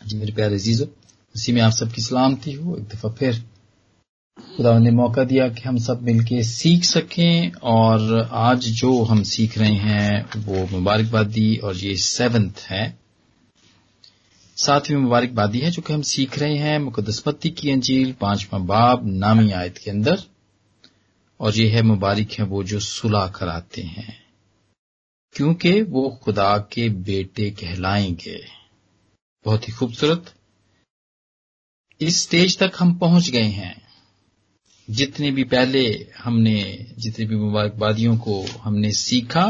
जी मेरे प्यारे जीजो उसी में आप सबकी सलामती हो। एक दफ़ा फिर खुदा ने मौका दिया कि हम सब मिलके सीख सकें और आज जो हम सीख रहे हैं, वो मुबारकबादी और ये सेवंथ है। सातवीं मुबारकबादी है जो कि हम सीख रहे हैं मुकदसपत्ति की अंजील, पांचवा बाब, नामी आयत के अंदर। और ये है मुबारक है वो जो सुलह कराते हैं, क्योंकि वो खुदा के बेटे कहलाएँगे। बहुत ही खूबसूरत। इस स्टेज तक हम पहुँच गए हैं। जितने भी पहले हमने, जितने भी मुबारकबादियों को हमने सीखा,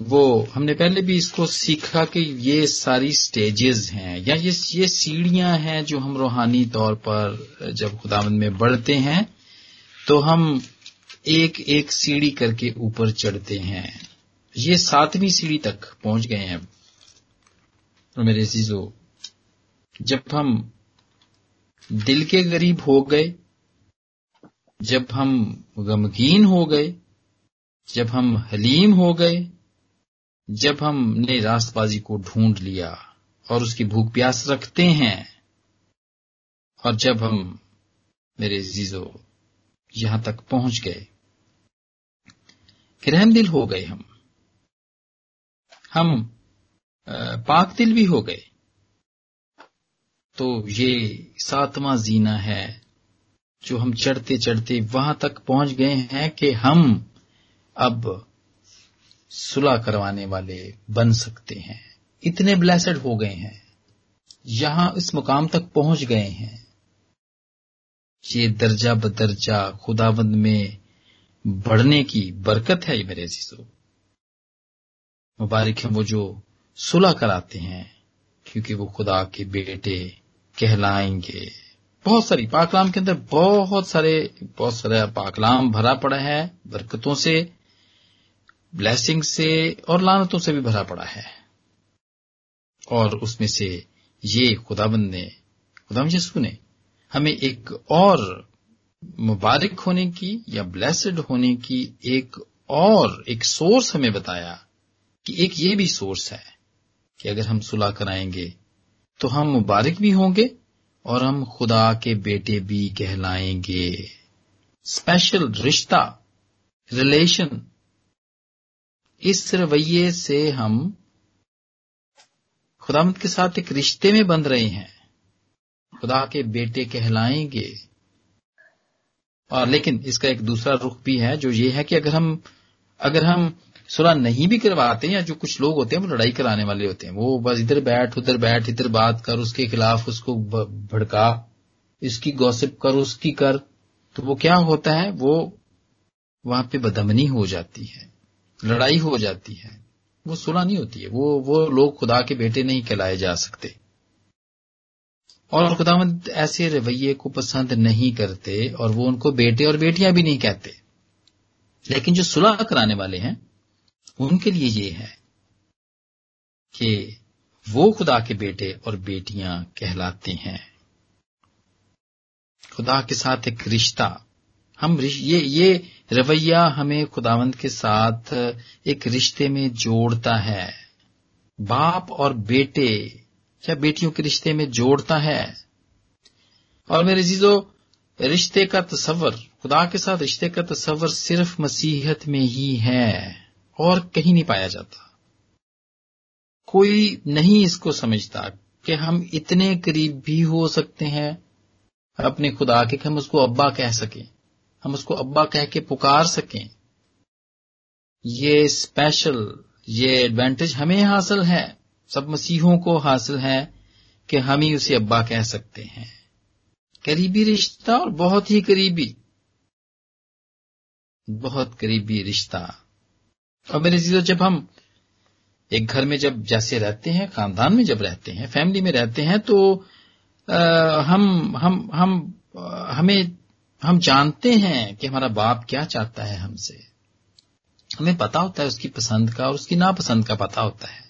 वो हमने पहले भी इसको सीखा कि ये सारी स्टेजेस हैं या ये ये सीढ़ियाँ हैं जो हम रूहानी तौर पर जब खुदावंद में बढ़ते हैं तो हम एक एक सीढ़ी करके ऊपर चढ़ते हैं। ये सातवीं सीढ़ी तक पहुँच गए हैं। मेरे जीजो जब हम दिल के गरीब हो गए, जब हम गमगीन हो गए, जब हम हलीम हो गए, जब हमने रास्तबाजी को ढूंढ लिया और उसकी भूख प्यास रखते हैं, और जब हम, मेरे जीजो यहाँ तक पहुँच गए कि रहम दिल हो गए हम। हम पाक दिल भी हो गए। तो ये सातवां जीना है जो हम चढ़ते चढ़ते वहाँ तक पहुँच गए हैं कि हम अब सुलह करवाने वाले बन सकते हैं। इतने ब्लेसड हो गए हैं। यहाँ इस मुकाम तक पहुँच गए हैं। ये दर्जा बदर्जा खुदाबंद में बढ़ने की बरकत है ये मेरे जीजो मुबारक है वो जो सुलह कराते हैं, क्योंकि वो खुदा के बेटे कहलाएँगे। बहुत सारी पाकलाम के अंदर बहुत सारे, बहुत सारा पाकलाम भरा पड़ा है, बरकतों से, ब्लेसिंग से और लानतों से भी भरा पड़ा है। और उसमें से ये खुदाबंद ने, खुदाबंद यसू ने हमें एक और मुबारक होने की या ब्लेसड होने की एक और, एक सोर्स हमें बताया कि एक ये भी सोर्स है। कि अगर हम सुलह कराएँगे तो हम मुबारक भी होंगे और हम खुदा के बेटे भी कहलाएँगे। स्पेशल रिश्ता, रिलेशन, इस रवैये से हम खुदामद के साथ एक रिश्ते में बंध रहे हैं। खुदा के बेटे कहलाएँगे। और लेकिन इसका एक दूसरा रुख भी है, जो ये है कि अगर हम अगर हम सुलह नहीं भी करवाते या जो कुछ लोग होते हैं, वो लड़ाई कराने वाले होते हैं। वो बस इधर बैठ, उधर बैठ, इधर बात कर, उसके खिलाफ उसको भड़का, इसकी गौसिप कर, उसकी कर। तो वो क्या होता है? वो वहाँ पे बदमनी हो जाती है, लड़ाई हो जाती है। वो सुलह नहीं होती है। वो वो लोग खुदा के बेटे नहीं कहलाए जा सकते। और खुदावंद ऐसे रवैये को पसंद नहीं करते और वो उनको बेटे और बेटियाँ भी नहीं कहते। लेकिन जो सुलह कराने वाले हैं उनके लिए ये है कि वो खुदा के बेटे और बेटियाँ कहलाते हैं। खुदा के साथ एक रिश्ता। हम ये ये रवैया हमें खुदावंत के साथ एक रिश्ते में जोड़ता है। बाप और बेटे या बेटियों के रिश्ते में जोड़ता है? और मेरे जीजो रिश्ते का तस्वर खुदा के साथ रिश्ते का तस्वर सिर्फ़ मसीहत में ही है। और कहीं नहीं पाया जाता। कोई नहीं इसको समझता कि हम इतने करीब भी हो सकते हैं, अपने खुदा के हम उसको अब्बा कह सकें, हम उसको अब्बा कह के पुकार सकें। ये स्पेशल ये एडवांटेज हमें हासिल है, सब मसीहों को हासिल है कि हम ही उसे अब्बा कह सकते हैं। करीबी रिश्ता और बहुत ही करीबी, बहुत करीबी रिश्ता। और मेरे जीजो जब हम एक घर में जब जैसे रहते हैं खानदान में जब रहते हैं फैमिली में रहते हैं तो आ, हम हम हम हमें हम जानते हैं कि हमारा बाप क्या चाहता है हमसे। हमें पता होता है उसकी पसंद का और उसकी नापसंद का पता होता है।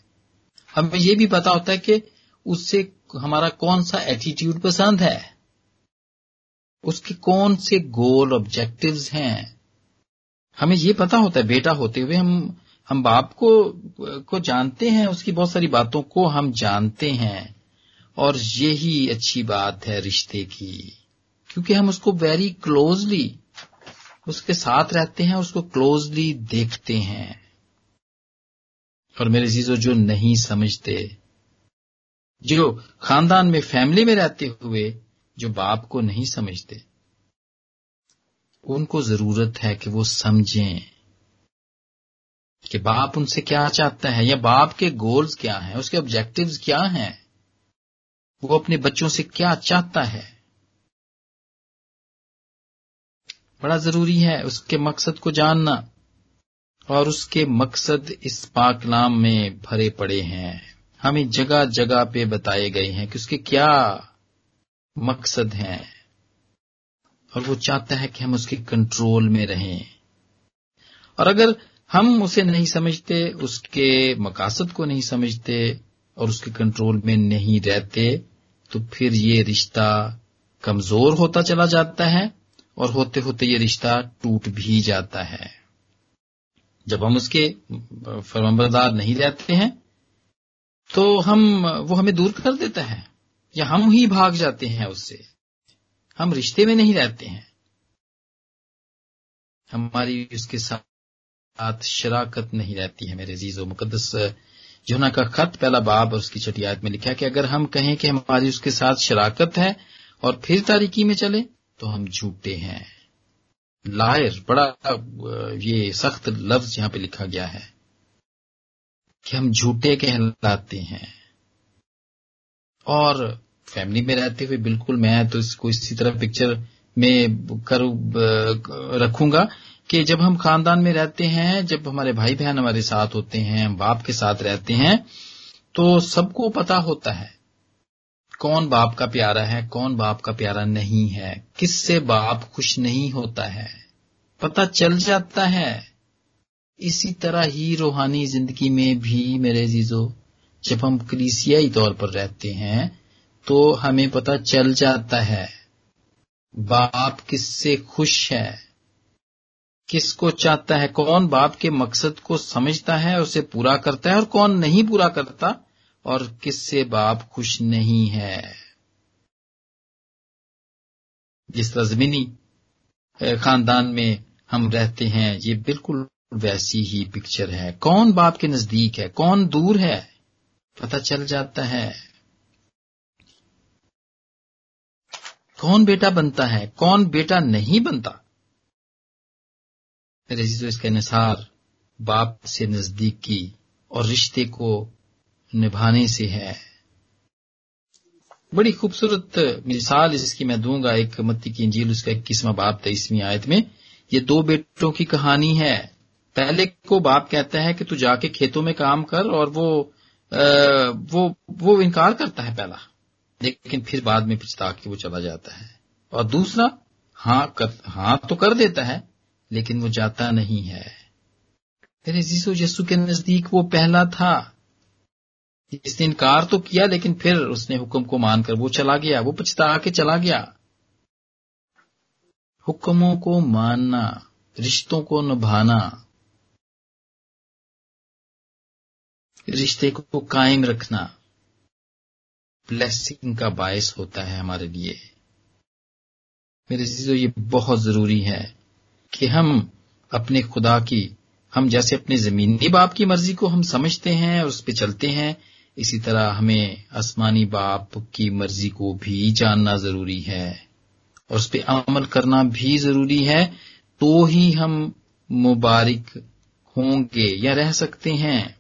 हमें यह भी पता होता है कि उससे हमारा कौन सा एटीट्यूड पसंद है? उसके कौन से गोल ऑब्जेक्टिव्स हैं? हमें ये पता होता है, बेटा होते हुए हम हम बाप को को जानते हैं, उसकी बहुत सारी बातों को हम जानते हैं। और यही अच्छी बात है रिश्ते की, क्योंकि हम उसको वेरी क्लोजली उसके साथ रहते हैं, उसको क्लोजली देखते हैं। और मेरे चीज़ों जो नहीं समझते, जो खानदान में फैमिली में रहते हुए, जो बाप को नहीं समझते उनको ज़रूरत है कि वो समझें कि बाप उनसे क्या चाहता है, या बाप के गोल्स क्या हैं, उसके ऑब्जेक्टिव्स क्या हैं, वो अपने बच्चों से क्या चाहता है। बड़ा ज़रूरी है उसके मकसद को जानना, और उसके मकसद इस पाकलाम में भरे पड़े हैं। हमें जगह जगह पे बताए गए हैं कि उसके क्या मकसद हैं। और वो चाहता है कि हम उसके कंट्रोल में रहें। और अगर हम उसे नहीं समझते, उसके मकासद को नहीं समझते और उसके कंट्रोल में नहीं रहते तो फिर ये रिश्ता कमज़ोर होता चला जाता है और होते होते ये रिश्ता टूट भी जाता है। जब हम उसके फरमबरदार नहीं रहते हैं तो हम, वो हमें दूर कर देता है या हम ही भाग जाते हैं उससे। हम रिश्ते में नहीं रहते हैं। हमारी उसके साथ शराकत नहीं रहती है, मेरे जीजो मुकदस जोना का खत, पहला बाब, और उसकी छठी आयत में लिखा कि अगर हम कहें कि हमारी उसके साथ शराकत है और फिर तारीकी में चले तो हम झूठे हैं। लायर, बड़ा ये सख्त लफ्ज यहाँ पे लिखा गया है कि हम झूठे कहलाते हैं। और फैमिली में रहते हुए बिल्कुल मैं तो इसको इसी तरह पिक्चर में कर रखूँगा कि जब हम खानदान में रहते हैं, जब हमारे भाई बहन हमारे साथ होते हैं, हम बाप के साथ रहते हैं तो सबको पता होता है कौन बाप का प्यारा है, कौन बाप का प्यारा नहीं है, किससे बाप खुश नहीं होता है। पता चल जाता है। इसी तरह ही रूहानी ज़िंदगी में भी मेरे जीजो, जब हम कलीसियाई तौर पर रहते हैं तो हमें पता चल जाता है, बाप किससे खुश है, किसको चाहता है, कौन बाप के मकसद को समझता है, उसे पूरा करता है और कौन नहीं पूरा करता, और किससे बाप खुश नहीं है। जिस तरह जमीनी खानदान में हम रहते हैं, ये बिल्कुल वैसी ही पिक्चर है। कौन बाप के नज़दीक है, कौन दूर है, पता चल जाता है। कौन बेटा बनता है कौन बेटा नहीं बनता? मेरे तो इसके अनुसार बाप से नजदीकी और रिश्ते को निभाने से है। बड़ी खूबसूरत मिसाल इसकी मैं दूँगा एक मत्ती की इंजील उसका इक्कीसवा बाप तेईसवीं आयत में ये दो बेटों की कहानी है। पहले को बाप कहता है कि तू जाके खेतों में काम कर और वो आ, वो वो इनकार करता है पहला। लेकिन फिर बाद में पिछता के वो चला जाता है। और दूसरा हाँ कर हाँ तो कर देता है, लेकिन वो जाता नहीं है। जीसु यस्सु के नज़दीक वो पहला था। इसने इनकार तो किया, लेकिन फिर उसने हुक्म को मानकर वो चला गया, वो पछता के चला गया। हुक्मों को मानना, रिश्तों को निभाना, रिश्ते को कायम रखना। ब्लेसिंग का बायस होता है हमारे लिए। मेरे चीज़ों, ये बहुत ज़रूरी है कि हम अपने खुदा की, हम जैसे अपने जमीनी बाप की मर्ज़ी को हम समझते हैं और उस पर चलते हैं, इसी तरह हमें आसमानी बाप की मर्ज़ी को भी जानना ज़रूरी है और उस पर अमल करना भी ज़रूरी है तो ही हम मुबारक होंगे या रह सकते हैं।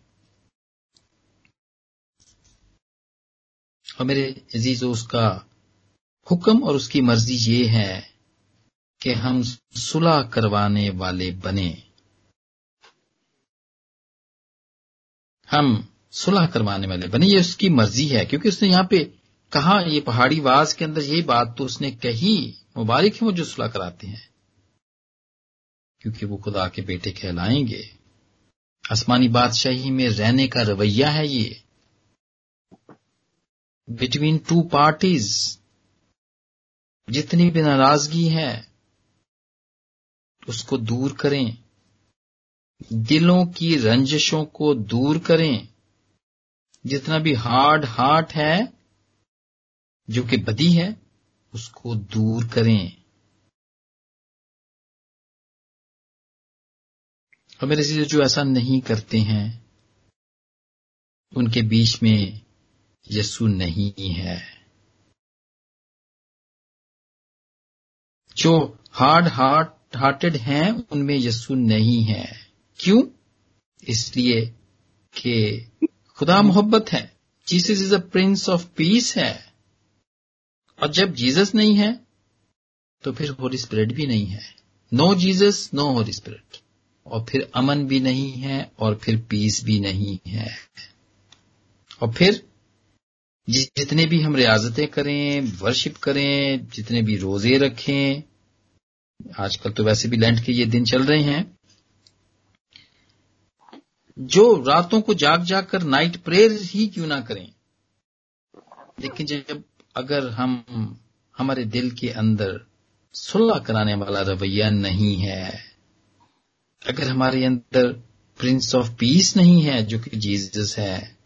और मेरे अज़ीज़, उसका हुक्म और उसकी मर्ज़ी ये है कि हम सुलह करवाने वाले बने। हम सुलह करवाने वाले बने, ये उसकी मर्ज़ी है, क्योंकि उसने यहाँ पे कहा, ये पहाड़ी वास के अंदर यही बात तो उसने कही, मुबारक है वो जो सुलह कराते हैं। क्योंकि वो खुदा के बेटे कहलाएँगे। आसमानी बादशाही में रहने का रवैया है ये। बिटवीन टू पार्टीज़ जितनी भी नाराज़गी है, उसको दूर करें। दिलों की रंजिशों को दूर करें। जितना भी हार्ड हार्ट है, जो कि बदी है, उसको दूर करें। और मेरे जो ऐसा नहीं करते हैं, उनके बीच में यस्सु नहीं है। जो हार्ड हार्ट हार्टेड हैं, उनमें यस्सु नहीं है। क्यों? इसलिए कि खुदा मोहब्बत है। Jesus is a prince of peace है। और जब जीसस नहीं है तो फिर होली स्पिरिट भी नहीं है। No Jesus no Holy Spirit और फिर अमन भी नहीं है, और फिर पीस भी नहीं है। और फिर जितने भी हम रियाजतें करें वर्शिप करें, जितने भी रोज़े रखें, आजकल तो वैसे भी लैंड के ये दिन चल रहे हैं, जो रातों को जाग जाग कर नाइट प्रेयर ही क्यों ना करें? लेकिन जब अगर हम, हमारे दिल के अंदर सुलह कराने वाला रवैया नहीं है, अगर हमारे अंदर प्रिंस ऑफ़ पीस नहीं है, जो कि जीसस है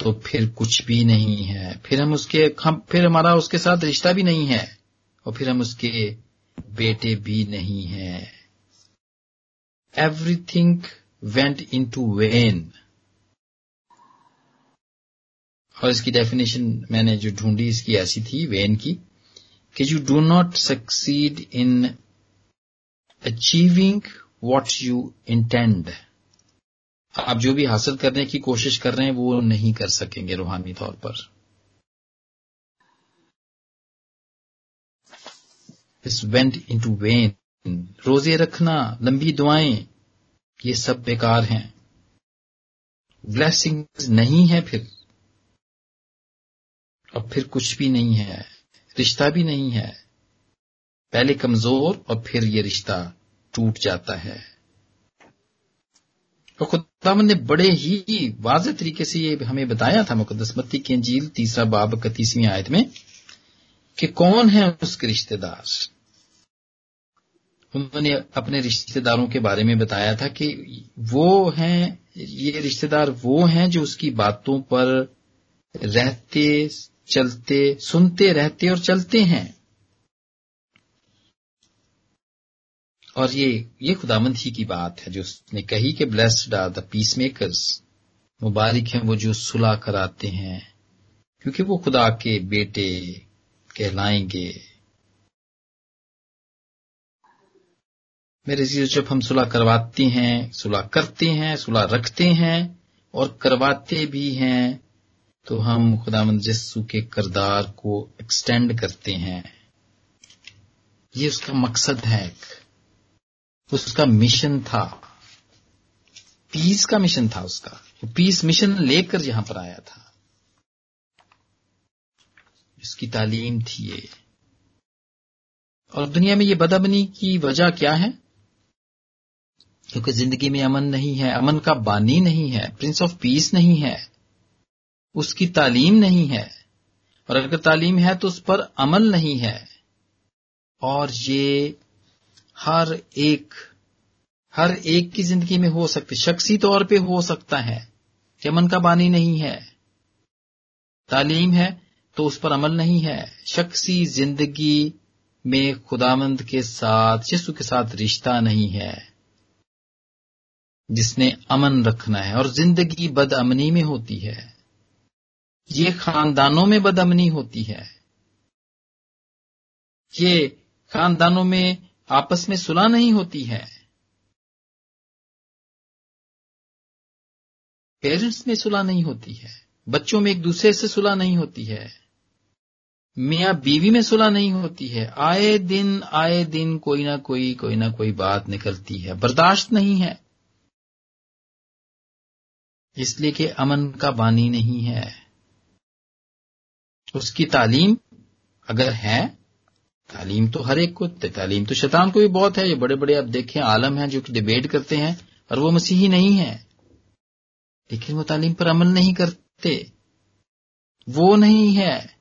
तो फिर कुछ भी नहीं है। फिर हम उसके, हम, फिर हमारा उसके साथ रिश्ता भी नहीं है। और फिर हम उसके बेटे भी नहीं हैं। Everything went in to vain और इसकी डेफिनेशन मैंने जो ढूंढी, इसकी ऐसी थी वेन की, कि you do not succeed in achieving what you intend आप जो भी हासिल करने की कोशिश कर रहे हैं, वो नहीं कर सकेंगे रूहानी तौर पर। इस वेंट इन टू वेन रोज़े रखना, लंबी दुआएँ, ये सब बेकार हैं। ब्लेसिंग नहीं है फिर। और फिर कुछ भी नहीं है। रिश्ता भी नहीं है। पहले कमज़ोर और फिर ये रिश्ता टूट जाता है। और खुदावन ने बड़े ही वाज तरीके से ये हमें बताया था मुकदसमती की अंजील, तीसरा बाब इकतीसवीं आयत में, कि कौन है उसके रिश्तेदार? उन्होंने अपने रिश्तेदारों के बारे में बताया था कि वो हैं, ये रिश्तेदार वो हैं जो उसकी बातों पर रहते, चलते, सुनते, रहते और चलते हैं। और ये ये खुदामंद ही की बात है जो उसने कही कि blessed are the peacemakers मुबारक हैं वो जो सुलह कराते हैं, क्योंकि वो खुदा के बेटे कहलाएँगे। मेरे जीव जब हम सुलह करवाते हैं, सुलह करते हैं, सुलह रखते हैं और करवाते भी हैं तो हम खुदामंद जस्सू के करदार को एक्सटेंड करते हैं। ये उसका मकसद है। उसका मिशन था। पीस का मिशन था उसका। पीस मिशन लेकर यहाँ पर आया था। उसकी तालीम थी ये। और दुनिया में ये बदबनी की वजह क्या है? क्योंकि ज़िंदगी में अमन नहीं है, अमन का बानी नहीं है प्रिंस ऑफ़ पीस नहीं है, उसकी तालीम नहीं है। और अगर तालीम है तो उस पर अमल नहीं है। और ये हर एक हर एक की ज़िंदगी में हो सकती, शख्सी तौर पे हो सकता है कि अमन का बानी नहीं है। तालीम है तो उस पर अमल नहीं है। शख्सी ज़िंदगी में खुदामंद के साथ, यीशु के साथ रिश्ता नहीं है। जिसने अमन रखना है और ज़िंदगी बदअमनी में होती है। ये खानदानों में बदअमनी होती है। ये खानदानों में आपस में सुलह नहीं होती है। पेरेंट्स में सुलह नहीं होती है। बच्चों में एक दूसरे से सुलह नहीं होती है। मियाँ बीवी में सुलह नहीं होती है। आए दिन आए दिन कोई ना कोई कोई ना कोई बात निकलती है। बर्दाश्त नहीं है। इसलिए कि अमन का बानी नहीं है। उसकी तालीम अगर है तालीम तो हर एक को, तालीम तो शैतान को भी बहुत है। ये बड़े बड़े आप देखें, आलम हैं जो कि डिबेट करते हैं, और वो मसीही नहीं है। लेकिन वो तालीम पर अमल नहीं करते। वो नहीं है।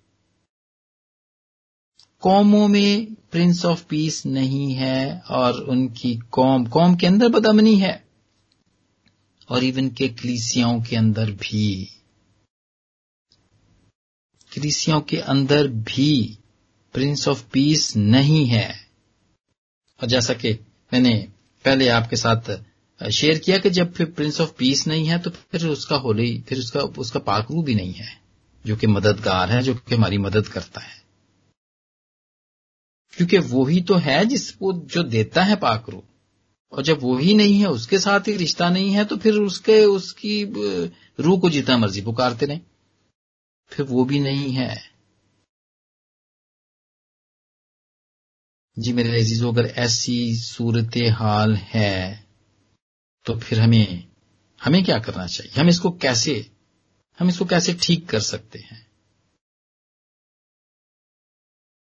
कौमों में प्रिंस ऑफ़ पीस नहीं है, और उनकी कौम कौम के अंदर बदमनी है, और इवन के कलीसियाओं के अंदर भी। कलीसियों के अंदर भी प्रिंस ऑफ़ पीस नहीं है। और जैसा कि मैंने पहले आपके साथ शेयर किया कि जब फिर प्रिंस ऑफ़ पीस नहीं है तो फिर उसका होली, फिर उसका उसका पाकरू भी नहीं है, जो कि मददगार है, जो कि हमारी मदद करता है। क्योंकि वो ही तो है जिसको जो देता है पाकरू और जब वो ही नहीं है, उसके साथ ही रिश्ता नहीं है तो फिर उसके, उसकी रूह को जितना मर्ज़ी पुकारते नहीं फिर वो भी नहीं है। जी मेरे अजीजों, अगर ऐसी सूरत हाल है तो फिर हमें हमें क्या करना चाहिए? हम इसको कैसे, हम इसको कैसे ठीक कर सकते हैं?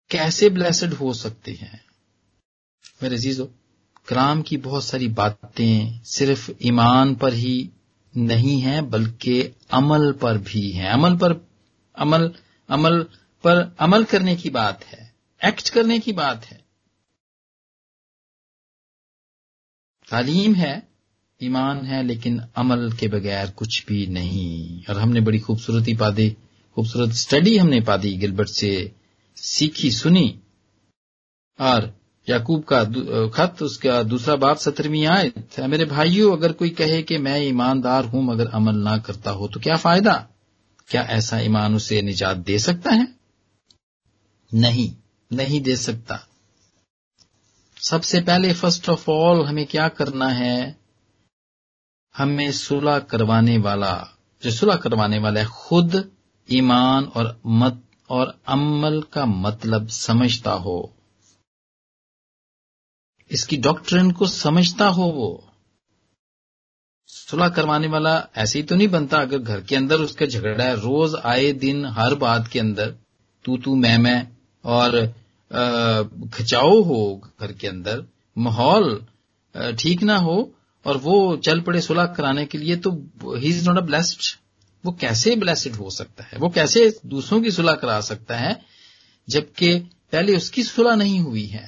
कैसे ब्लेसड हो सकते हैं? मेरे अजीजों कराम की बहुत सारी बातें सिर्फ़ ईमान पर ही नहीं है, बल्कि अमल पर भी है। अमल पर, अमल अमल पर अमल करने की बात है, एक्ट करने की बात है। तालीम है, ईमान है, लेकिन अमल के बगैर कुछ भी नहीं। और हमने बड़ी खूबसूरती पादी, खूबसूरत स्टडी हमने पादी, गिलबर्ट से सीखी, सुनी। और याकूब का खत, उसका दूसरा बाप सत्रहवीं आयत मेरे भाइयों, अगर कोई कहे कि मैं ईमानदार हूँ, मगर अमल ना करता हो तो क्या फ़ायदा? क्या ऐसा ईमान उसे निजात दे सकता है? नहीं नहीं दे सकता। सबसे पहले फ़र्स्ट ऑफ़ ऑल हमें क्या करना है? हमें सुलह करवाने वाला, जो सुलह करवाने वाला है, खुद ईमान और मत, और अमल का मतलब समझता हो। इसकी डॉक्ट्रिन को समझता हो वो। सुलह करवाने वाला ऐसे ही तो नहीं बनता, अगर घर के अंदर उसका झगड़ा है, रोज आए दिन, हर बात के अंदर तू तू मैं मैं और खचाओ हो घर के अंदर, माहौल ठीक ना हो, और वो चल पड़े सुलह कराने के लिए तो he is not a blessed वो कैसे ब्लेसड हो सकता है? वो कैसे दूसरों की सुलह करा सकता है, जबकि पहले उसकी सुलह नहीं हुई है?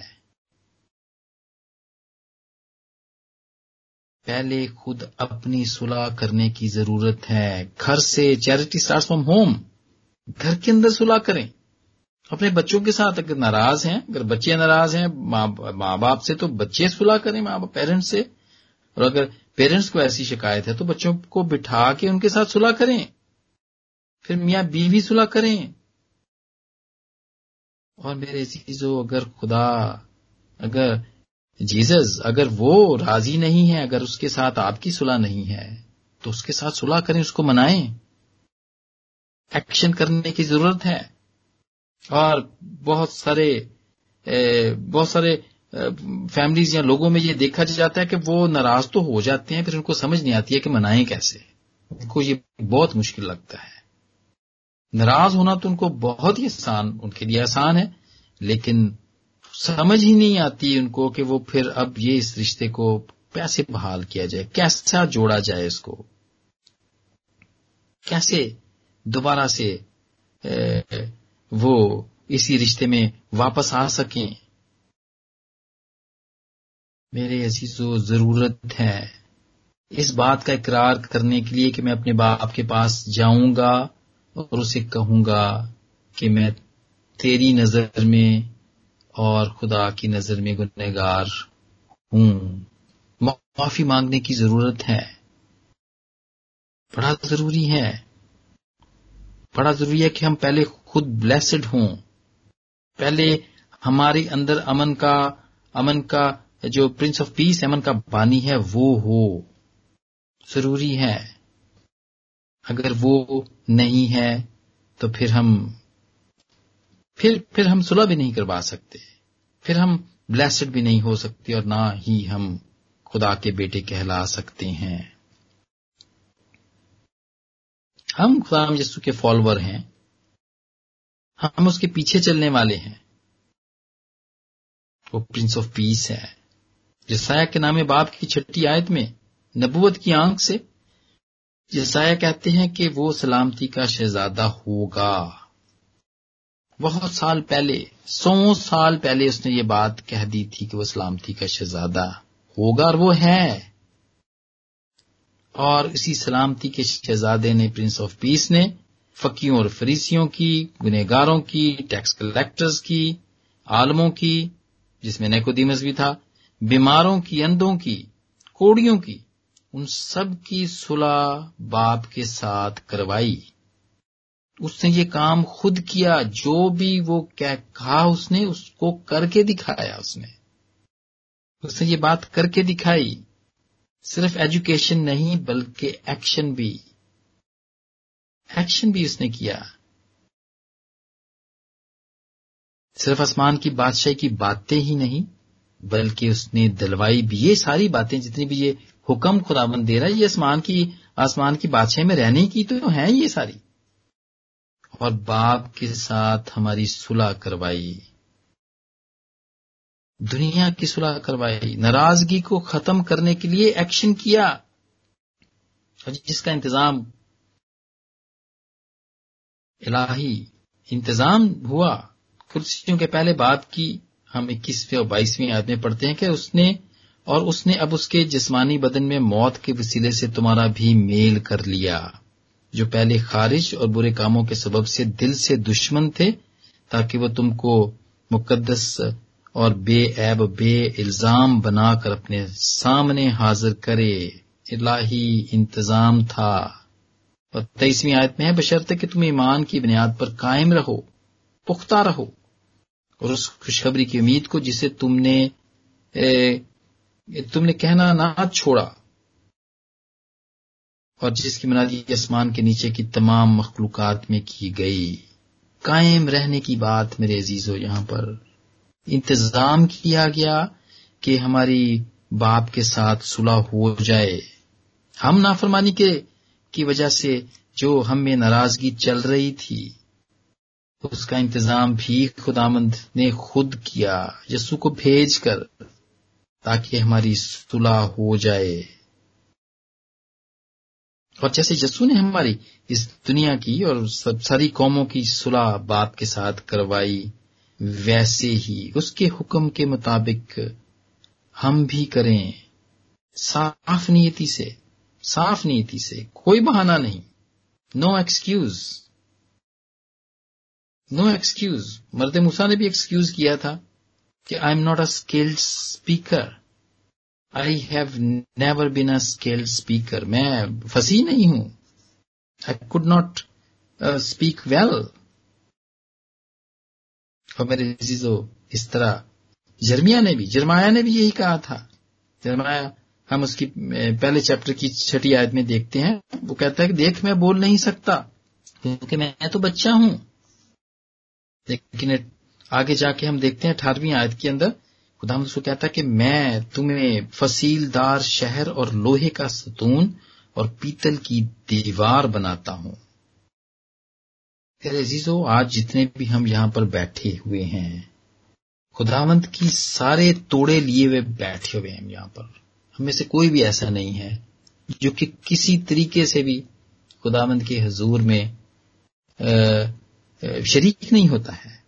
पहले खुद अपनी सुलह करने की ज़रूरत है। घर से चैरिटी स्टार्ट फ्रॉम होम घर के अंदर सुलह करें। अपने बच्चों के साथ अगर नाराज़ हैं, अगर बच्चे नाराज़ हैं, माँ बाप से तो बच्चे सुलह करें माँ बाप पेरेंट्स से। और अगर पेरेंट्स को ऐसी शिकायत है तो बच्चों को बिठा के उनके साथ सुलह करें। फिर मियाँ बीवी सुलह करें। और मेरे चीज़ों, अगर खुदा, अगर जीसस, अगर वो राज़ी नहीं है, अगर उसके साथ आपकी सुलह नहीं है तो उसके साथ सुलह करें, उसको मनाएँ। एक्शन करने की ज़रूरत है। और बहुत सारे बहुत सारे फैमिलीज़ या लोगों में ये देखा जाता है कि वो नाराज़ तो हो जाते हैं, फिर उनको समझ नहीं आती है कि मनाएँ कैसे। उनको ये बहुत मुश्किल लगता है। नाराज़ होना तो उनको बहुत ही आसान, उनके लिए आसान है, लेकिन समझ ही नहीं आती उनको कि वो फिर अब ये इस रिश्ते को कैसे बहाल किया जाए, कैसा जोड़ा जाए इसको। कैसे दोबारा से वो इसी रिश्ते में वापस आ सकें। मेरे अजीजो ज़रूरत है। इस बात का इकरार करने के लिए कि मैं अपने बाप के पास जाऊँगा और उसे कहूँगा कि मैं तेरी नज़र में और खुदा की नज़र में गुनहगार हूँ। माफ़ी मांगने की ज़रूरत है। बड़ा ज़रूरी है। बड़ा ज़रूरी है कि हम पहले खुद ब्लेसड हों। पहले हमारे अंदर अमन का अमन का जो प्रिंस ऑफ़ पीस अमन का बानी है, वो हो। ज़रूरी है। अगर वो नहीं है तो फिर हम, फिर फिर हम सुलह भी नहीं करवा सकते। फिर हम ब्लेसड भी नहीं हो सकते और ना ही हम खुदा के बेटे कहला सकते हैं। हम खुदा यस्सु के फॉलोअर हैं। हम उसके पीछे चलने वाले हैं। वो प्रिंस ऑफ़ पीस है। जसाया के नामे बाप की छठी आयत में नबुवत की आँख से जसाया कहते हैं कि वो सलामती का शहजादा होगा। बहुत साल पहले, सौ साल पहले उसने ये बात कह दी थी कि वो सलामती का शहजादा होगा और वो है। और इसी सलामती के शहजादे ने प्रिंस ऑफ़ पीस ने फकीयों और फरीसियों की, गुनहगारों की टैक्स कलेक्टर्स की, आलमों की, जिसमें नेकोदिमस भी था, बीमारों की, अंधों की, कोड़ियों की, उन सब की सुलह बाप के साथ करवाई। उसने ये काम खुद किया, जो भी वो क्या कहा उसने, उसको करके दिखाया उसने। उसने ये बात करके दिखाई। सिर्फ़ एजुकेशन नहीं, बल्कि एक्शन भी। एक्शन भी उसने किया। सिर्फ़ आसमान की बादशाही की बातें ही नहीं, बल्कि उसने दलवाई भी ये सारी बातें, जितनी भी ये हुक्म खुदाबंद दे रहा है, ये आसमान की आसमान की बादशाही में रहने की तो है ये सारी। और बाप के साथ हमारी सुलह करवाई। दुनिया की सुलह करवाई, नाराज़गी को खत्म करने के लिए एक्शन किया। और जिसका इंतज़ाम इलाही। इंतज़ाम हुआ। कुर्सियों के पहले बात की। हम इक्कीसवीं और बाईसवीं आयत में पढ़ते हैं कि उसने और उसने अब उसके जिस्मानी बदन में मौत के वसीले से तुम्हारा भी मेल कर लिया, जो पहले खारिज और बुरे कामों के सबब से दिल से दुश्मन थे, ताकि वो तुमको मुकद्दस और बेऐब बे इल्ज़ाम बनाकर अपने सामने हाजिर करे। इलाही इंतज़ाम था। और तेईसवीं आयत में है बशर्ते कि तुम ईमान की बुनियाद पर कायम रहो पुख्ता रहो और उस खुशखबरी की उम्मीद को जिसे तुमने ए, तुमने कहना ना छोड़ा और जिसकी मुनादी आसमान के नीचे की तमाम मखलूकत में की गई। कायम रहने की बात मेरे अजीजों यहाँ पर इंतज़ाम किया गया कि हमारी बाप के साथ सुलह हो जाए। हम नाफरमानी के की वजह से जो हम में नाराज़गी चल रही थी उसका इंतज़ाम भी खुदामंद ने खुद किया यसु को भेज कर ताकि हमारी सुलह हो जाए। और जैसे यसु ने हमारी इस दुनिया की और सब, सारी कौमों की सुलह बाप के साथ करवाई, वैसे ही उसके हुक्म के मुताबिक हम भी करें, साफ़ नीयति से। साफ़ नीयति से, कोई बहाना नहीं। नो एक्सक्यूज नो एक्सक्यूज मर्द मूसा ने भी एक्सक्यूज किया था कि I am not a skilled speaker I have never been a skilled speaker मैं फंसी नहीं हूँ। I could not speak well और मेरे चीज़ों इस तरह जर्मिया ने भी, जर्माया ने भी यही कहा था। जरमाया हम उसकी पहले चैप्टर की छठी आयत में देखते हैं। वो कहता है कि देख, मैं बोल नहीं सकता, क्योंकि मैं तो बच्चा हूँ। लेकिन आगे जाके हम देखते हैं अठारहवीं आयत के अंदर, खुदा उसको कहता है कि मैं तुम्हें फसीलदार शहर और लोहे का सतून और पीतल की दीवार बनाता हूँ। अजीजो, आज जितने भी हम यहाँ पर बैठे हुए हैं, खुदावंत की सारे तोड़े लिए हुए बैठे हुए हैं यहाँ पर। हमें से कोई भी ऐसा नहीं है जो कि किसी तरीके से भी खुदावंत के हजूर में शरीक नहीं होता है।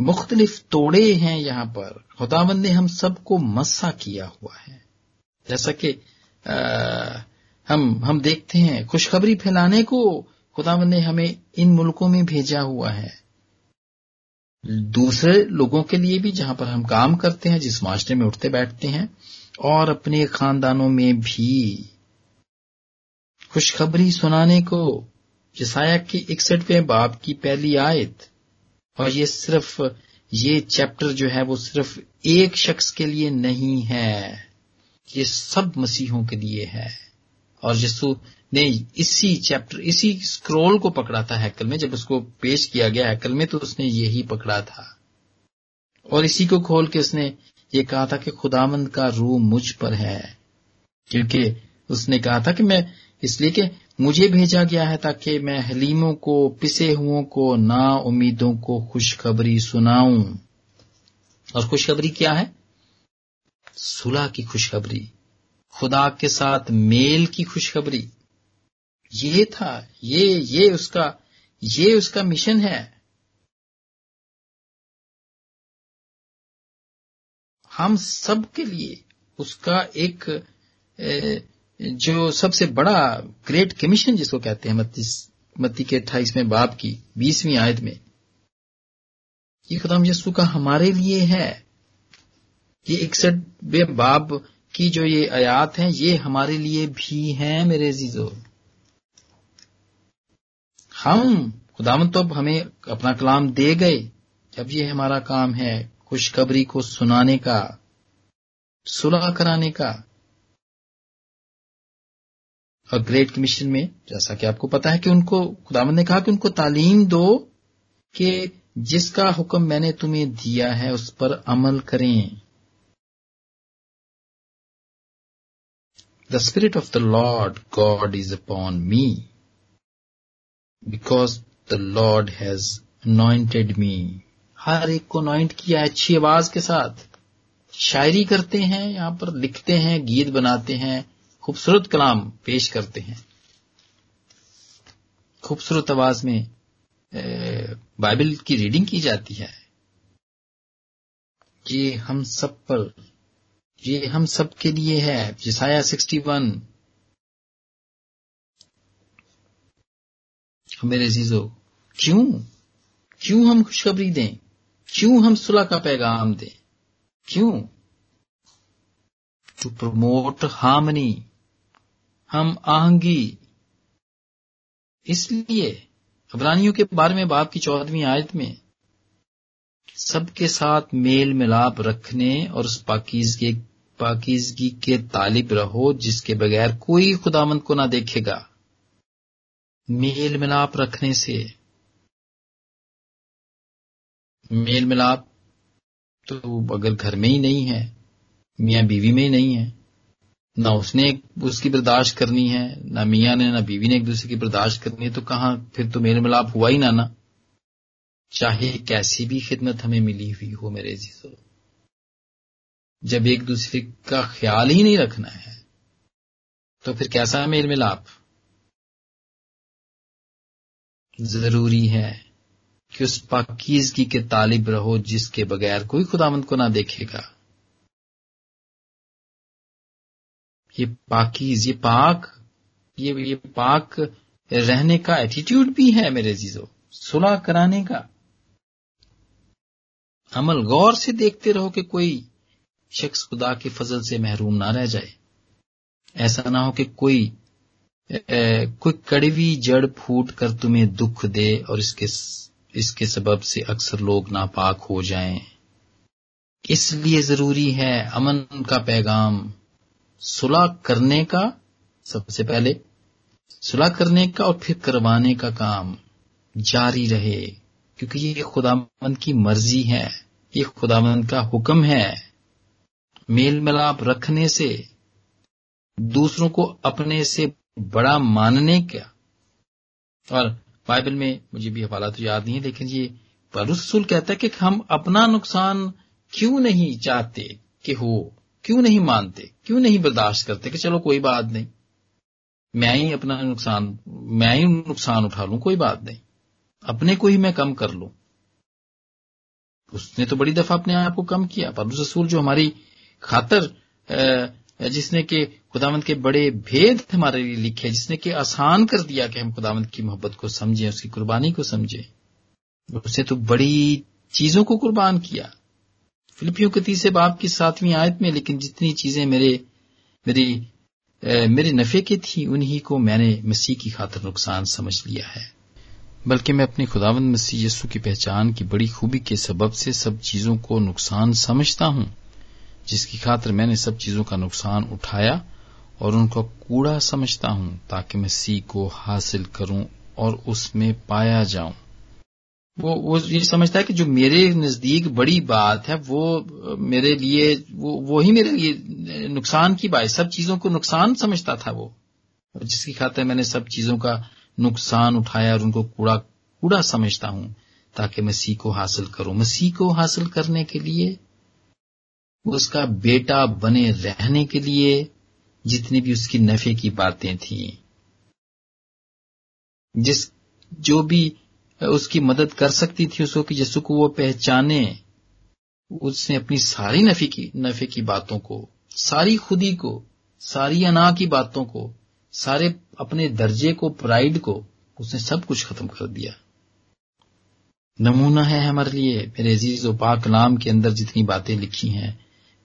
मुख्तलिफ़ तोड़े हैं यहाँ पर। खुदावंद ने हम सबको मस्सा किया हुआ है। जैसा कि हम हम देखते हैं, खुशखबरी फैलाने को खुदावंद ने हमें इन मुल्कों में भेजा हुआ है। दूसरे लोगों के लिए भी जहाँ पर हम काम करते हैं, जिस माशरे में उठते बैठते हैं और अपने खानदानों में भी। खुशखबरी सुनाने को जसाया की इकसठवें बाब की पहली आयत। और ये सिर्फ़, ये चैप्टर जो है वो सिर्फ़ एक शख्स के लिए नहीं है। ये सब मसीहों के लिए है। और यीशु ने इसी चैप्टर, इसी स्क्रोल को पकड़ा था हैकल में। जब उसको पेश किया गया हैकल में तो उसने यही पकड़ा था। और इसी को खोल के उसने ये कहा था कि खुदामंद का रूह मुझ पर है। क्योंकि उसने कहा था कि मैं इसलिए कि मुझे भेजा गया है ताकि मैं हलीमों को, पिसे हुओं को ना उम्मीदों को खुशखबरी सुनाऊं। और खुशखबरी क्या है? सुलह की खुशखबरी, खुदा के साथ मेल की खुशखबरी। ये था, ये ये उसका ये उसका मिशन है। हम सब के लिए उसका एक जो सबसे बड़ा ग्रेट कमीशन जिसको कहते हैं बत्तीस मत्ती के अट्ठाईसवें बाप की, बीसवीं आयत में, ये खुदाम यसु का हमारे लिए है। ये इकसठ बाब की जो ये आयात हैं, ये हमारे लिए भी हैं, मेरे जीजो हम खुदावन तो हमें अपना कलाम दे गए अब ये हमारा काम है खुशखबरी को सुनाने का, सुलह कराने का। और ग्रेट कमीशन में, जैसा कि आपको पता है कि उनको, खुदावंद ने कहा कि उनको तालीम दो कि जिसका हुक्म मैंने तुम्हें दिया है, उस पर अमल करें। The spirit of the Lord God is upon me because the Lord has anointed me हर एक को अनॉइंट किया है अच्छी आवाज़ के साथ। शायरी करते हैं, यहाँ पर लिखते हैं, गीत बनाते हैं, खूबसूरत कलाम पेश करते हैं। खूबसूरत आवाज़ में बाइबल की रीडिंग की जाती है। ये हम सब पर, ये हम सब के लिए है। जिसाया सिक्सटी वन। मेरे जीजो क्यों? क्यों हम खुशखबरी दें? क्यों हम सुलह का पैगाम दें? क्यों? टू प्रमोट हार्मनी हम आहंगी। इसलिए अबरानियों के बारे में बाप की चौदहवीं आयत में, सबके साथ मेल मिलाप रखने और उस पाकिजगी पाकिजगी के तालिब रहो, जिसके बगैर कोई खुदामंद को ना देखेगा। मेल मिलाप रखने से मेल मिलाप तो अगर घर में ही नहीं है, मियाँ बीवी में ही नहीं है, ना उसने उसकी बर्दाश्त करनी है, ना मियाँ ने, ना बीवी ने एक दूसरे की बर्दाश्त करनी है तो कहा फिर तो मेल मिलाप हुआ ही ना ना। चाहे कैसी भी खिदमत हमें मिली हुई हो मेरे जीजो जब एक दूसरे का ख्याल ही नहीं रखना है तो फिर कैसा मेल मिलाप? ज़रूरी है कि उस पाकिजगी के तालिब रहो जिसके बगैर कोई खुदामंद को ना देखेगा। ये पाकिज ये पाक ये ये पाक रहने का एटीट्यूड भी है मेरे जीजो सुलह कराने का। अमल गौर से देखते रहो कि कोई शख्स खुदा के फजल से महरूम ना रह जाए। ऐसा ना हो कि कोई ए, कोई कड़वी जड़ फूट कर तुम्हें दुख दे और इसके इसके सबब से अक्सर लोग नापाक हो जाएँ। इसलिए ज़रूरी है अमन का पैगाम सुलह करने का, सबसे पहले सुलह करने का और फिर करवाने का काम जारी रहे, क्योंकि ये खुदामंद की मर्ज़ी है, ये खुदामंद का हुक्म है। मेल मिलाप रखने से, दूसरों को अपने से बड़ा मानने का, और बाइबल में मुझे भी हवाला तो याद नहीं है, लेकिन ये रसूल कहता है कि हम अपना नुकसान क्यों नहीं चाहते कि हो, क्यों नहीं मानते, क्यों नहीं बर्दाश्त करते कि चलो कोई बात नहीं। मैं ही अपना नुकसान, मैं ही नुकसान उठा लूँ, कोई बात नहीं। अपने को ही मैं कम कर लूँ। उसने तो बड़ी दफ़ा अपने आप को कम किया। पर रसूल जो हमारी खातर जिसने के खुदावंत के बड़े भेद हमारे लिए लिखे, जिसने के आसान कर दिया कि हम खुदावंत की मोहब्बत को समझें, उसकी कुर्बानी को समझें। उसने तो बड़ी चीज़ों को कुर्बान किया। फिलिपियों के तीसरे बाप की सातवीं आयत में, लेकिन जितनी चीज़ें मेरे, मेरी मेरे नफे की थी, उन्हीं को मैंने मसीह की खातर नुकसान समझ लिया है। बल्कि मैं अपने खुदावंद मसीह यस्सु की पहचान की बड़ी खूबी के सबब से सब चीज़ों को नुकसान समझता हूँ। जिसकी खातर मैंने सब चीज़ों का नुकसान उठाया और उनको कूड़ा समझता हूँ ताकि मैं सी को हासिल करूँ और उसमें पाया जाऊँ। वो वो ये समझता है कि जो मेरे नज़दीक बड़ी बात है, वो मेरे लिए, वो वो ही मेरे लिए नुकसान की बात सब चीज़ों को नुकसान समझता था वो। जिसकी खातर मैंने सब चीज़ों का नुकसान उठाया और उनको कूड़ा कूड़ा समझता हूँ ताकि मसीह को हासिल करूँ। मसीह को हासिल करने के लिए उसका बेटा बने रहने के लिए जितनी भी उसकी नफे की बातें थी, जिस, जो भी उसकी मदद कर सकती थी उसको कि यसु को वो पहचाने, उसने अपनी सारी नफे की नफे की बातों को, सारी खुदी को, सारी अना की बातों को, सारे अपने दर्जे को, प्राइड को, उसने सब कुछ खत्म कर दिया। नमूना है हमारे लिए, मेरे अज़ीज़ और पाक नाम के अंदर जितनी बातें लिखी हैं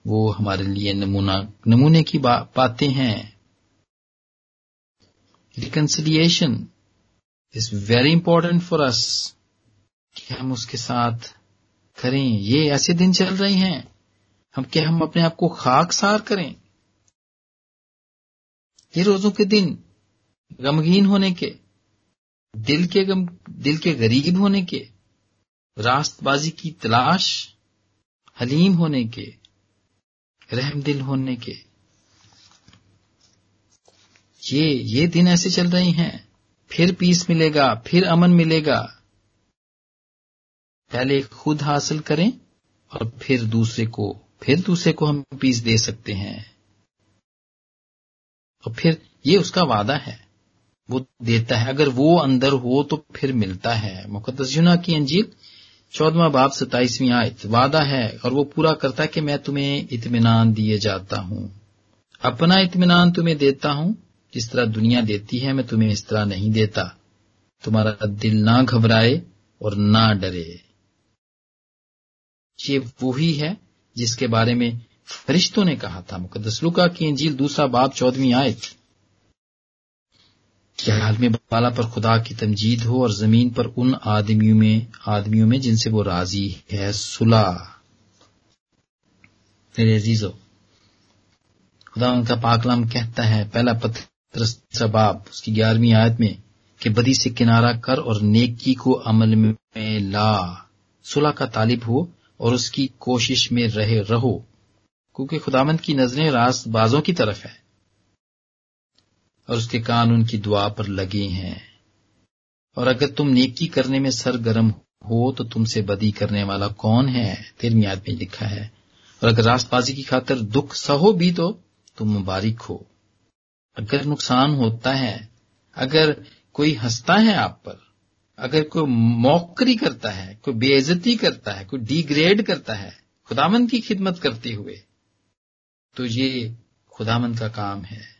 वो हमारे लिए नमूना नमूने की बा, बातें हैं। Reconciliation is very important for us कि हम उसके साथ करें। ये ऐसे दिन चल रहे हैं हम क्या हम अपने आप को खाक सार करें? ये रोजों के दिन गमगीन होने के दिल के गम दिल के गरीब होने के रास्तबाजी की तलाश हलीम होने के रहम दिल होने के। ये ये दिन ऐसे चल रहे हैं। फिर पीस मिलेगा, फिर अमन मिलेगा। पहले खुद हासिल करें और फिर दूसरे को, फिर दूसरे को हम पीस दे सकते हैं। और फिर ये उसका वादा है। वो देता है। अगर वो अंदर हो तो फिर मिलता है। मुकदस युना की अंजील चौदवा बाप सताइसवीं आयत, वादा है और वो पूरा करता है कि मैं तुम्हें इतमान दिए जाता हूँ। अपना इतमान तुम्हें देता हूँ, जिस तरह दुनिया देती है, मैं तुम्हें इस तरह नहीं देता। तुम्हारा दिल ना घबराए और ना डरे। ये वही है जिसके बारे में फरिश्तों ने कहा था। मुकदस लुका की अंजील दूसरा बाप चौदहवीं आयत क्या आलम बाला पर खुदा की तमजीद हो और ज़मीन पर उन आदमियों में आदमियों में जिनसे वो राज़ी है सुला मेरे अजीजो, खुदा उनका पाकलाम कहता है, पहला पत्र बाब उसकी ग्यारहवीं आयत में, कि बदी से किनारा कर और नेकी को अमल में ला। सुलह का तालिब हो और उसकी कोशिश में रहे, रहो। क्योंकि खुदामंद की नज़रें रास्तबाजों की तरफ़ है। और उसके कान उनकी दुआ पर लगे हैं। और अगर तुम नेकी करने में सरगर्म हो तो तुमसे बदी करने वाला कौन है? तेरहवीं याद में लिखा है। और अगर रास्तबाजी की खातर दुख सहो भी तो तुम मुबारक हो। अगर नुकसान होता है, अगर कोई हंसता है आप पर, अगर कोई मौकरी करता है, कोई बेइज्जती करता है, कोई डिग्रेड करता है, खुदामंद की खिदमत करते हुए तो ये खुदामंद का काम है।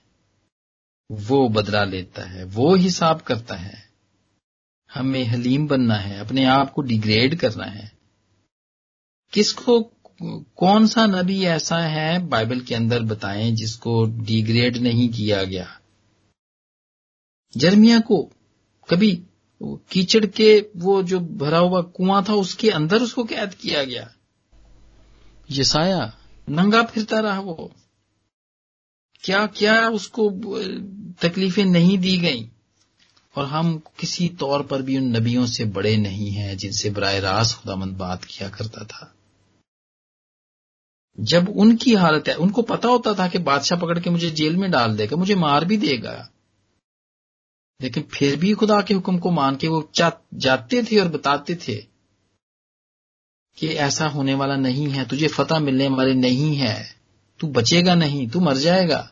वो बदला लेता है, वो हिसाब करता है। हमें हलीम बनना है, अपने आप को डिग्रेड करना है। किसको कौन सा नबी ऐसा है बाइबल के अंदर बताएँ जिसको डिग्रेड नहीं किया गया? जर्मिया को कभी कीचड़ के वो जो भरा हुआ कुआँ था उसके अंदर उसको कैद किया गया। यसाया नंगा फिरता रहा वो। क्या क्या उसको तकलीफें नहीं दी गई? और हम किसी तौर पर भी उन नबियों से बड़े नहीं हैं जिनसे बरए रास्त खुदामंद बात किया करता था। जब उनकी हालत है, उनको पता होता था कि बादशाह पकड़ के मुझे जेल में डाल देगा, मुझे मार भी देगा। लेकिन फिर भी खुदा के हुक्म को मान के वो जाते थे और बताते थे कि ऐसा होने वाला नहीं है, तुझे फतह मिलने वाले नहीं है। तू बचेगा नहीं, तू मर जाएगा।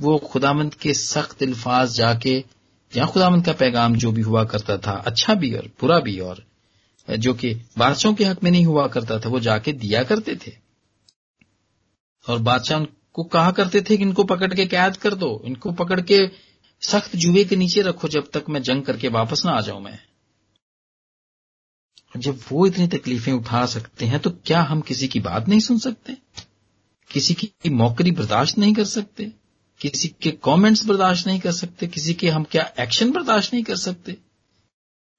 वो खुदामंद के सख्त अल्फाज जाके, या खुदामंद का पैगाम जो भी हुआ करता था अच्छा भी और बुरा भी और, जो कि बादशाहों के हक में नहीं हुआ करता था, वो जाके दिया करते थे। और बादशाह उनको कहा करते थे कि इनको पकड़ के कैद कर दो, इनको पकड़ के सख्त जुए के नीचे रखो जब तक मैं जंग करके वापस ना आ जाऊँ मैं। जब वो इतनी तकलीफें उठा सकते हैं तो क्या हम किसी की बात नहीं सुन सकते? किसी की मौकरी बर्दाश्त नहीं कर सकते, किसी के कमेंट्स बर्दाश्त नहीं कर सकते, किसी के हम क्या एक्शन बर्दाश्त नहीं कर सकते।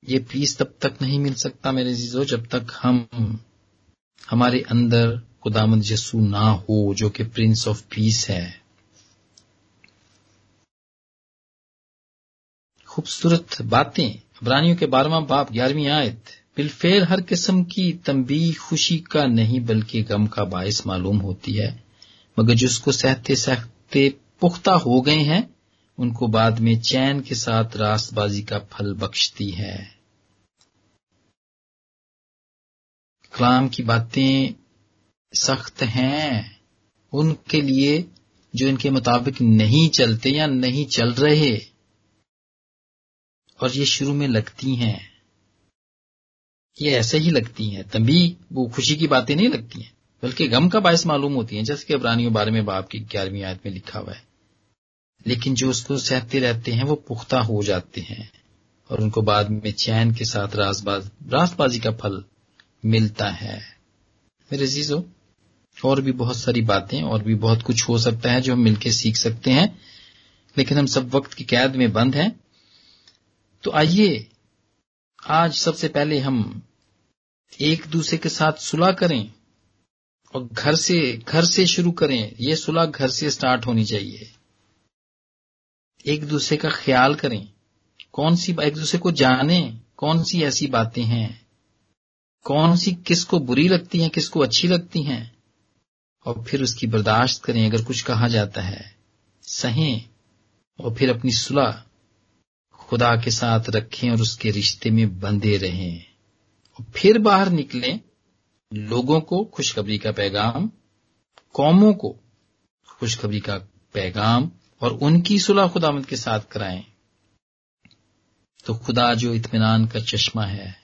ये पीस तब तक नहीं मिल सकता मेरे जीजो जब तक हम हमारे अंदर खुदामद यसू ना हो, जो कि प्रिंस ऑफ़ पीस है। खूबसूरत बातें अबरानियों के बारहवा बाप, ग्यारहवीं आयत। बिलफेर हर किस्म की तंबी खुशी का नहीं, बल्कि गम का बायस मालूम होती है। मगर जिसको सहते सहते पुख्ता हो गए हैं, उनको बाद में चैन के साथ रास्तबाजी का फल बख्शती है। कलाम की बातें सख्त हैं। उनके लिए जो इनके मुताबिक नहीं चलते या नहीं चल रहे, और ये शुरू में लगती हैं। ये ऐसे ही लगती हैं। तभी वो खुशी की बातें नहीं लगती हैं, बल्कि गम का बायस मालूम होती हैं, जैसे कि अबरानियों बारे में बाप की ग्यारहवीं आयत में लिखा हुआ है। लेकिन जो उसको सहते रहते हैं, वो पुख्ता हो जाते हैं, और उनको बाद में चैन के साथ रासबाज रासबाजी का फल मिलता है। मेरे जीजो और भी बहुत सारी बातें, और भी बहुत कुछ हो सकता है जो हम मिलकर सीख सकते हैं, लेकिन हम सब वक्त की कैद में बंद हैं। तो आइए आज सबसे पहले हम एक दूसरे के साथ सुलह करें और घर से घर से शुरू करें। यह सुलह घर से स्टार्ट होनी चाहिए। एक दूसरे का ख्याल करें। कौन सी, एक दूसरे को जाने, कौन सी ऐसी बातें हैं। कौन सी किसको बुरी लगती हैं, किसको अच्छी लगती हैं। और फिर उसकी बर्दाश्त करें, अगर कुछ कहा जाता है। सहें और फिर अपनी सुलह खुदा के साथ रखें और उसके रिश्ते में बंधे रहें। और फिर बाहर निकलें, लोगों को खुशखबरी का पैगाम, कौमों को खुशखबरी का पैगाम और उनकी सुलह खुदामद के साथ कराएँ। तो खुदा जो इत्मीनान का चश्मा है,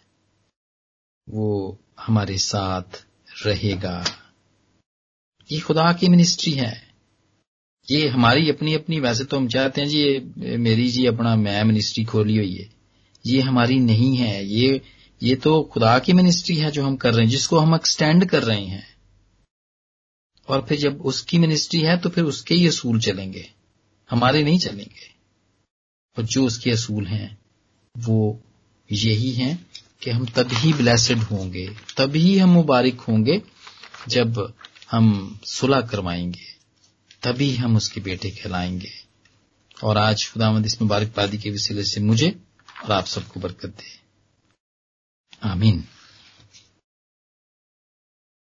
वो हमारे साथ रहेगा। ये खुदा की मिनिस्ट्री है। ये हमारी अपनी अपनी वैसे तो हम चाहते हैं जी, ये मेरी जी अपना मैं मिनिस्ट्री खोली हुई है। ये हमारी नहीं है। ये ये तो खुदा की मिनिस्ट्री है जो हम कर रहे हैं, जिसको हम एक्सटेंड कर रहे हैं। और फिर जब उसकी मिनिस्ट्री है तो फिर उसके ही असूल चलेंगे। हमारे नहीं चलेंगे। और जो उसके असूल हैं, वो यही हैं कि हम तभी ब्लेसड होंगे तभी हम मुबारक होंगे जब हम सुलह करवाएँगे। तभी हम उसके बेटे कहलाएँगे। और आज खुदावंद इस मुबारकबादी के वसीले से मुझे और आप सबको बरकत दे। आमीन।